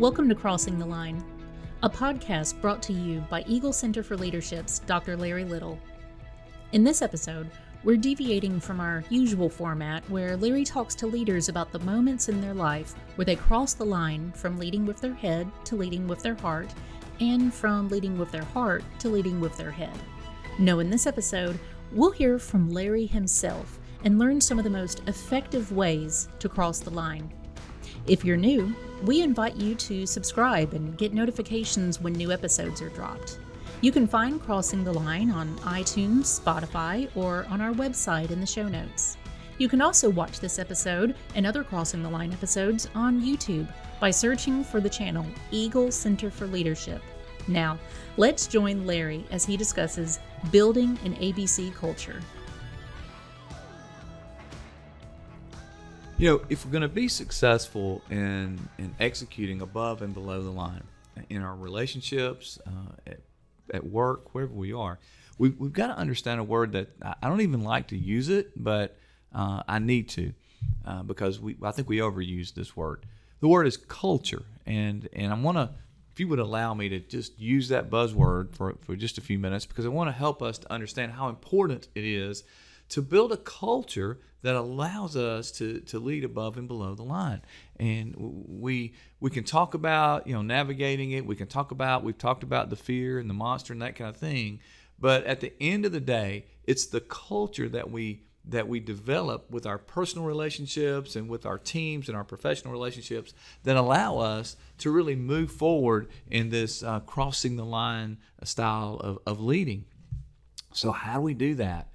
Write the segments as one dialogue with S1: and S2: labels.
S1: Welcome to Crossing the Line, a podcast brought to you by Eagle Center for Leadership's Dr. Larry Little. In this episode, we're deviating from our usual format where Larry talks to leaders about the moments in their life where they cross the line from leading with their head to leading with their heart, and from leading with their heart to leading with their head. No, in this episode, we'll hear from Larry himself and learn some of the most effective ways to cross the line. If you're new, we invite you to subscribe and get notifications when new episodes are dropped. You can find Crossing the Line on iTunes, Spotify, or on our website in the show notes. You can also watch this episode and other Crossing the Line episodes on YouTube by searching for the channel Eagle Center for Leadership. Now, let's join Larry as he discusses building an ABC culture.
S2: You know, if we're going to be successful in in executing above and below the line in our relationships, uh, at, at work, wherever we are, we, we've got to understand a word that I don't even like to use it, but uh, I need to uh, because we I think we overuse this word. The word is culture, and and I want to if you would allow me to just use that buzzword for, for just a few minutes because I want to help us to understand how important it is to build a culture that allows us to, to lead above and below the line. And we we can talk about, you know, navigating it. We can talk about we've talked about the fear and the monster and that kind of thing. But at the end of the day, it's the culture that we that we develop with our personal relationships and with our teams and our professional relationships that allow us to really move forward in this uh, crossing the line style of, of leading. So, how do we do that?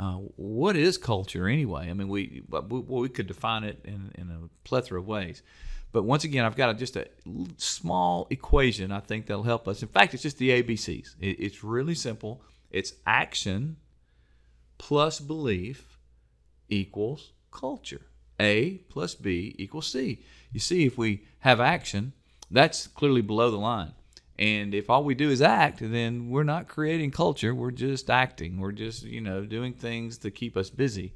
S2: Uh, what is culture anyway? I mean, we we, could define it in, in a plethora of ways. But once again, I've got a, just a small equation I think that'll help us. In fact, it's just the ABCs. It, it's really simple. It's action plus belief equals culture. A plus B equals C. You see, if we have action, that's clearly below the line. And if all we do is act, then we're not creating culture. We're just acting. We're just, you know, doing things to keep us busy.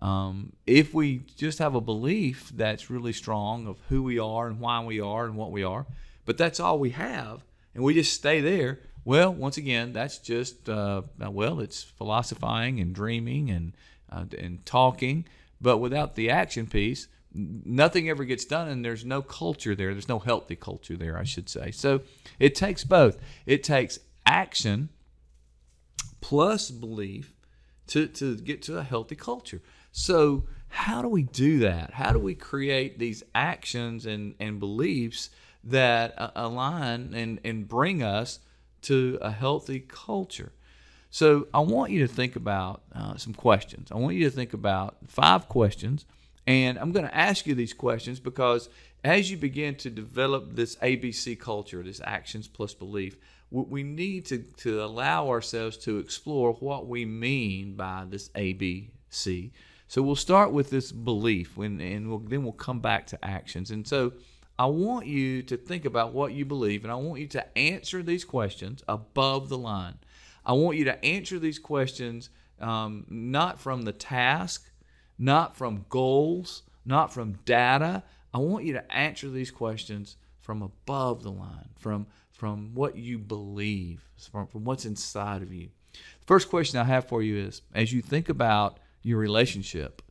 S2: Um, if we just have a belief that's really strong of who we are and why we are and what we are, but that's all we have, and we just stay there, well, once again, that's just, uh, well, it's philosophizing and dreaming and, uh, and talking, but without the action piece, nothing ever gets done and there's no culture there. There's no healthy culture there i should say. So it takes both. It takes action plus belief to, to get to a healthy culture. So how do we do that? How do we create these actions and, and beliefs that align and, and bring us to a healthy culture? So i want you to think about uh, some questions. I want you to think about five questions and I'm going to ask you these questions because as you begin to develop this ABC culture, this actions plus belief, we need to, to allow ourselves to explore what we mean by this ABC. So we'll start with this belief, and, and we'll, then we'll come back to actions. And so I want you to think about what you believe, and I want you to answer these questions above the line. I want you to answer these questions um, not from the task not from goals, not from data. I want you to answer these questions from above the line, from, from what you believe, from, from what's inside of you. The first question I have for you is as you think about your relationship,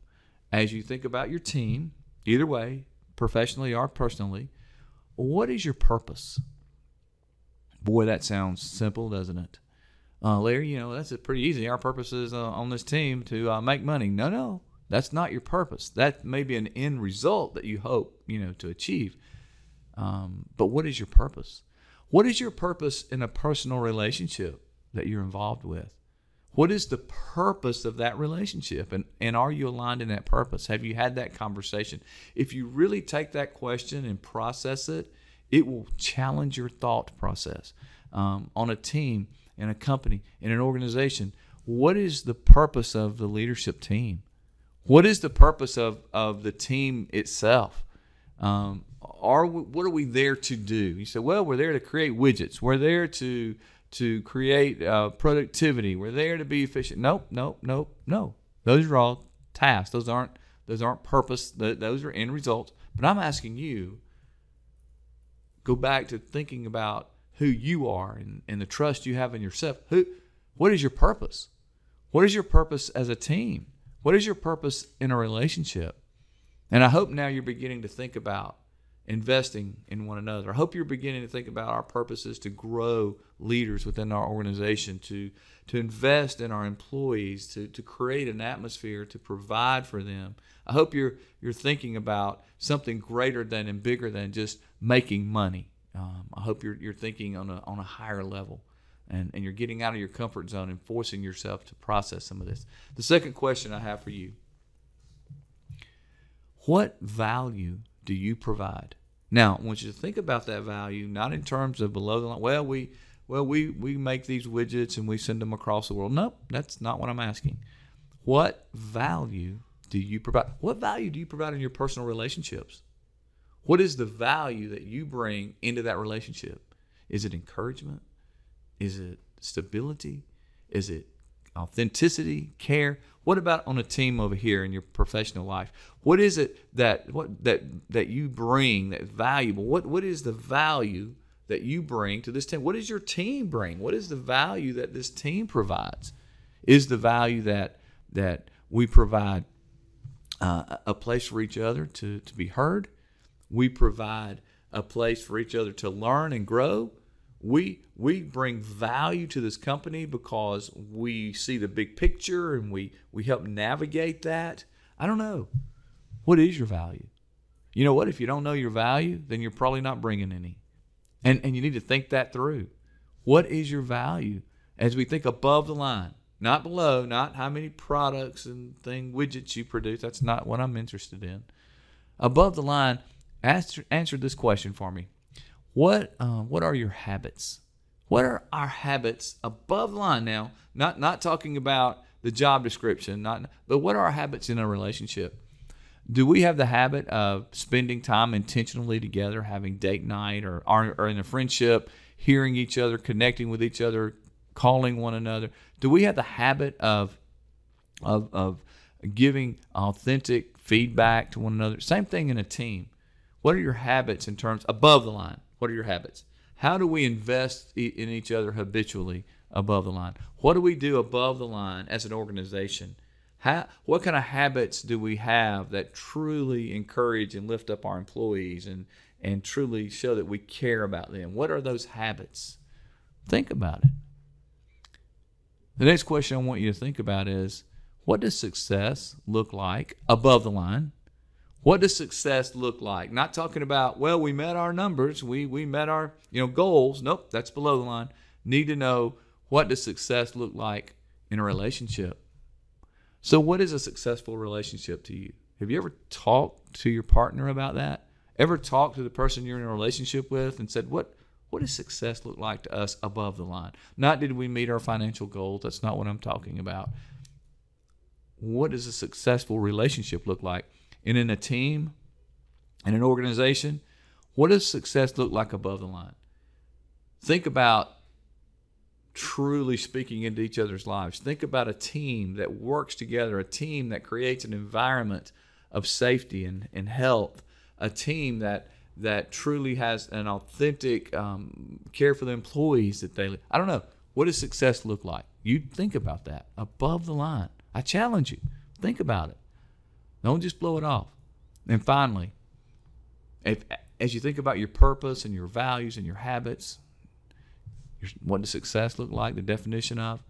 S2: as you think about your team, either way, professionally or personally, what is your purpose? Boy, that sounds simple, doesn't it? Uh, Larry, you know, that's pretty easy. Our purpose is uh, on this team to uh, make money. No, no. That's not your purpose. That may be an end result that you hope, you know, to achieve. Um, but what is your purpose? What is your purpose in a personal relationship that you're involved with? What is the purpose of that relationship? And, and are you aligned in that purpose? Have you had that conversation? If you really take that question and process it, it will challenge your thought process. Um, on a team, in a company, in an organization, what is the purpose of the leadership team? What is the purpose of, of the team itself? Um, are we, what are we there to do? You say, well, we're there to create widgets. We're there to to create uh, productivity. We're there to be efficient. Nope, nope, nope, no. Those are all tasks. Those aren't those aren't purpose. Those are end results. But I'm asking you, go back to thinking about who you are and, and the trust you have in yourself. Who, what is your purpose? What is your purpose as a team? What is your purpose in a relationship? And I hope now you're beginning to think about investing in one another. I hope you're beginning to think about our purposes to grow leaders within our organization, to to invest in our employees, to, to create an atmosphere to provide for them. I hope you're you're thinking about something greater than and bigger than just making money. Um, I hope you're you're thinking on a on a higher level. And, and you're getting out of your comfort zone and forcing yourself to process some of this. The second question I have for you What value do you provide? Now, I want you to think about that value, not in terms of below the line. Well, we well we we make these widgets and we send them across the world. Nope, that's not what I'm asking. What value do you provide? What value do you provide in your personal relationships? What is the value that you bring into that relationship? Is it encouragement? Is it stability? Is it authenticity, care? What about on a team over here in your professional life? What is it that what that that you bring that valuable? What what is the value that you bring to this team? What does your team bring? What is the value that this team provides? Is the value that that we provide uh, a place for each other to, to be heard? We provide a place for each other to learn and grow we we bring value to this company because we see the big picture and we we help navigate that. I don't know. What is your value? You know what? If you don't know your value, then you're probably not bringing any. And and you need to think that through. What is your value as we think above the line, not below, not how many products and thing widgets you produce. That's not what I'm interested in. Above the line, answer answer this question for me. What uh, what are your habits? What are our habits above the line now? Not not talking about the job description, not but what are our habits in a relationship? Do we have the habit of spending time intentionally together, having date night, or, or in a friendship, hearing each other, connecting with each other, calling one another? Do we have the habit of of of giving authentic feedback to one another? Same thing in a team. What are your habits in terms above the line? What are your habits? How do we invest in each other habitually above the line? What do we do above the line as an organization? How, what kind of habits do we have that truly encourage and lift up our employees and, and truly show that we care about them? What are those habits? Think about it. The next question I want you to think about is what does success look like above the line? What does success look like? Not talking about, well, we met our numbers, we we met our, you know, goals. Nope, that's below the line. Need to know what does success look like in a relationship. So what is a successful relationship to you? Have you ever talked to your partner about that? Ever talked to the person you're in a relationship with and said, "What what does success look like to us above the line? Not did we meet our financial goals? That's not what I'm talking about. What does a successful relationship look like? And in a team, in an organization, what does success look like above the line? Think about truly speaking into each other's lives. Think about a team that works together, a team that creates an environment of safety and, and health, a team that that truly has an authentic um, care for the employees that they. I don't know. What does success look like? You think about that above the line. I challenge you. Think about it. Don't just blow it off. And finally, if as you think about your purpose and your values and your habits, your, what does success look like? The definition of.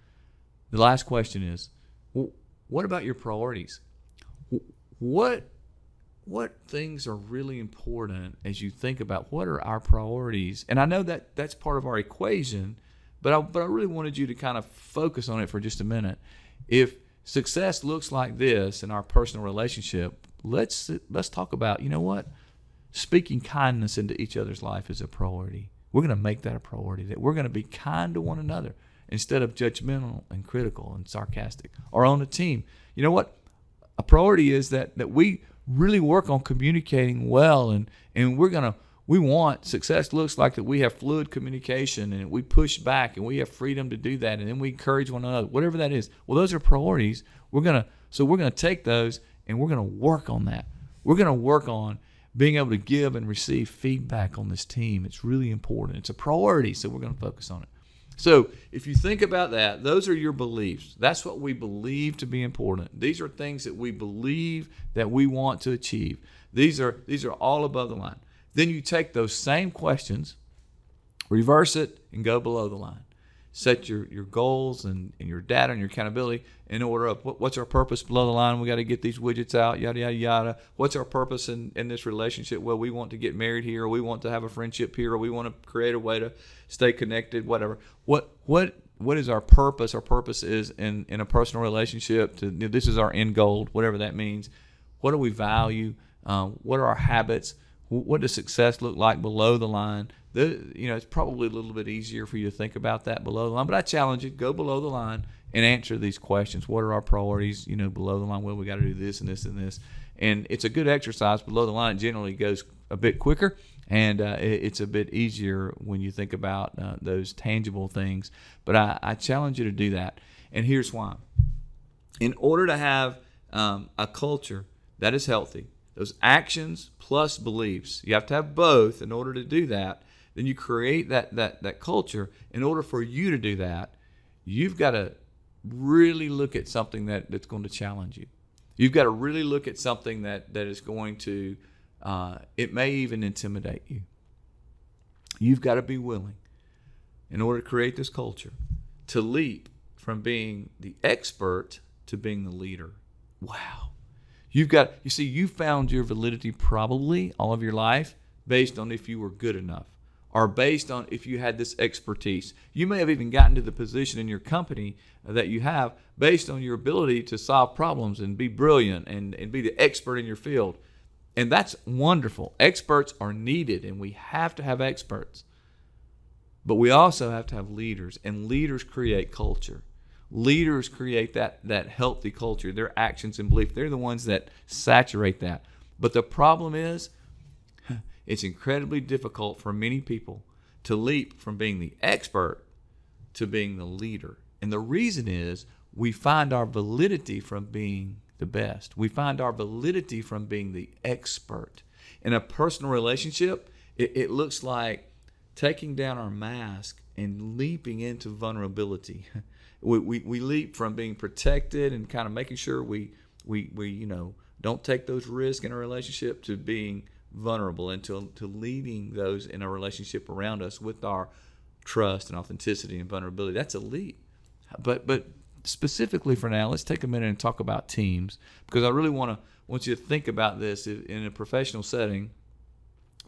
S2: The last question is, well, what about your priorities? What what things are really important as you think about what are our priorities? And I know that that's part of our equation, but I, but I really wanted you to kind of focus on it for just a minute. If success looks like this in our personal relationship, let's let's talk about, you know what? Speaking kindness into each other's life is a priority. We're going to make that a priority that we're going to be kind to one another instead of judgmental and critical and sarcastic. Or on a team, you know what? A priority is that that we really work on communicating well and and we're going to we want success looks like that we have fluid communication and we push back and we have freedom to do that and then we encourage one another whatever that is well those are priorities we're going to so we're going to take those and we're going to work on that we're going to work on being able to give and receive feedback on this team. It's really important. It's a priority, so we're going to focus on it. So, if you think about that, those are your beliefs. That's what we believe to be important. These are things that we believe that we want to achieve. These are these are all above the line. Then you take those same questions, reverse it, and go below the line set your, your goals and, and your data and your accountability in order of what, what's our purpose below the line. We got to get these widgets out, yada, yada, yada. What's our purpose in, in this relationship? Well, we want to get married here, or we want to have a friendship here, or we want to create a way to stay connected, whatever. What, what, what is our purpose? Our purpose is in, in a personal relationship. To this is our end goal, whatever that means. What do we value? Um, what are our habits? What does success look like below the line? The, you know, it's probably a little bit easier for you to think about that below the line, but I challenge you go below the line and answer these questions. What are our priorities? You know, below the line, well, we got to do this and this and this, and it's a good exercise. Below the line, generally goes a bit quicker, and uh, it, it's a bit easier when you think about uh, those tangible things. But I, I, challenge you to do that, and here's why. In order to have um, a culture that is healthy, those actions plus beliefs. You have to have both in order to do that. Then you create that that that culture. In order for you to do that, you've got to really look at something that, that's going to challenge you. You've got to really look at something that that is going to uh, it may even intimidate you. You've got to be willing, in order to create this culture, to leap from being the expert to being the leader. Wow. You've got, you see, you found your validity probably all of your life based on if you were good enough or based on if you had this expertise. You may have even gotten to the position in your company that you have based on your ability to solve problems and be brilliant and, and be the expert in your field. And that's wonderful. Experts are needed, and we have to have experts. But we also have to have leaders, and leaders create culture. Leaders create that that healthy culture. Their actions and belief, they're the ones that saturate that. But the problem is it's incredibly difficult for many people to leap from being the expert to being the leader. And the reason is we find our validity from being the best. We find our validity from being the expert. In a personal relationship, it, it looks like taking down our mask and leaping into vulnerability. we, we, we leap from being protected and kind of making sure we, we, we you know don't take those risks in a relationship to being vulnerable and to, to leading those in a relationship around us with our trust and authenticity and vulnerability. That's a leap. But but specifically for now let's take a minute and talk about teams because i really want to want you to think about this in a professional setting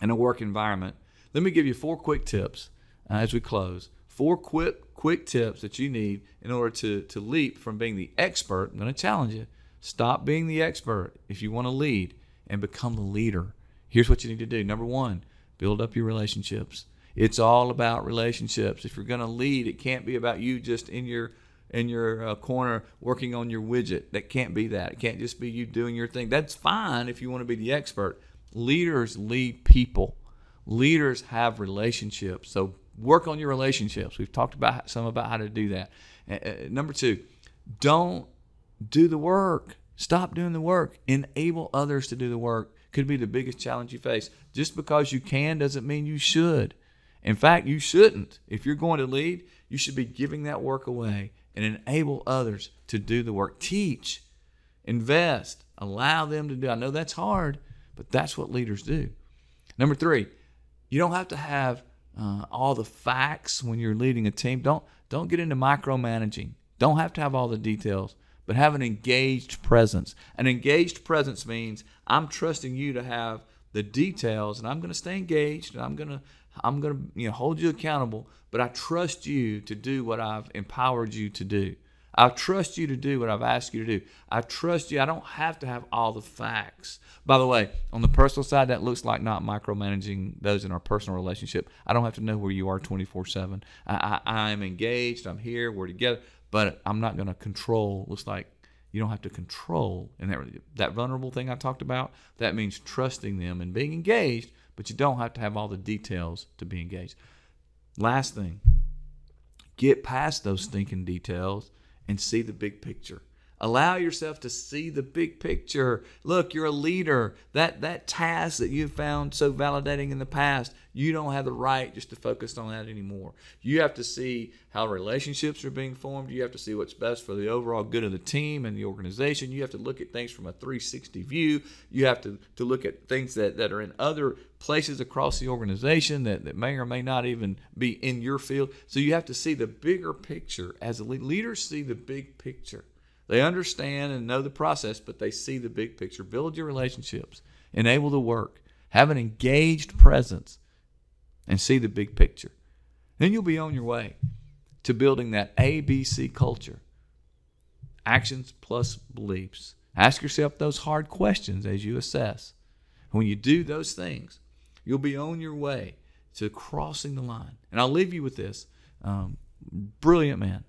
S2: in a work environment. Let me give you four quick tips uh, as we close four quick quick tips that you need in order to to leap from being the expert. I'm going to challenge you. Stop being the expert if you want to lead and become the leader. Here's what you need to do. Number 1, build up your relationships. It's all about relationships. If you're going to lead, it can't be about you just in your in your uh, corner working on your widget. That can't be that. It can't just be you doing your thing. That's fine if you want to be the expert. Leaders lead people. Leaders have relationships. So work on your relationships. We've talked about some about how to do that. Uh, number two, don't do the work. Stop doing the work. Enable others to do the work. Could be the biggest challenge you face. Just because you can doesn't mean you should. In fact, you shouldn't. If you're going to lead, you should be giving that work away and enable others to do the work. Teach, invest, allow them to do. I know that's hard, but that's what leaders do. Number three, you don't have to have uh, all the facts when you're leading a team. Don't don't get into micromanaging. Don't have to have all the details, but have an engaged presence. An engaged presence means I'm trusting you to have the details, and I'm going to stay engaged, and I'm going to I'm going to you know hold you accountable. But I trust you to do what I've empowered you to do. I trust you to do what I've asked you to do. I trust you. I don't have to have all the facts. By the way, on the personal side, that looks like not micromanaging those in our personal relationship. I don't have to know where you are 24 7. I, am engaged. I'm here. We're together. But I'm not going to control. Looks like you don't have to control. And that, that vulnerable thing I talked about, that means trusting them and being engaged, but you don't have to have all the details to be engaged. Last thing, get past those stinking details and see the big picture. Allow yourself to see the big picture. Look, you're a leader. That that task that you found so validating in the past, you don't have the right just to focus on that anymore. You have to see how relationships are being formed. You have to see what's best for the overall good of the team and the organization. You have to look at things from a 360 view. You have to, to look at things that, that are in other places across the organization that, that may or may not even be in your field. So you have to see the bigger picture. As leaders see the big picture. They understand and know the process, but they see the big picture. Build your relationships, enable the work, have an engaged presence, and see the big picture. Then you'll be on your way to building that ABC culture actions plus beliefs. Ask yourself those hard questions as you assess. When you do those things, you'll be on your way to crossing the line. And I'll leave you with this um, brilliant man,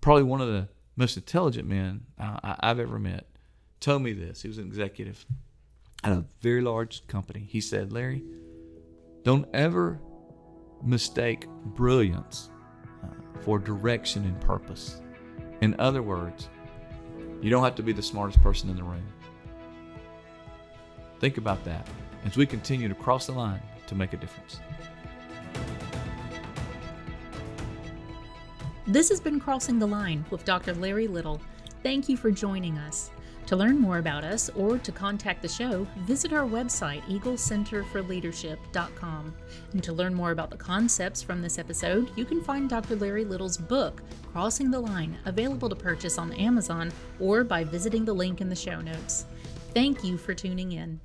S2: probably one of the most intelligent man uh, I've ever met, told me this. He was an executive at a very large company. He said, Larry, don't ever mistake brilliance uh, for direction and purpose. In other words, you don't have to be the smartest person in the room. Think about that as we continue to cross the line to make a difference.
S1: This has been Crossing the Line with Dr. Larry Little. Thank you for joining us. To learn more about us or to contact the show, visit our website, eaglecenterforleadership.com. And to learn more about the concepts from this episode, you can find Dr. Larry Little's book, Crossing the Line, available to purchase on Amazon or by visiting the link in the show notes. Thank you for tuning in.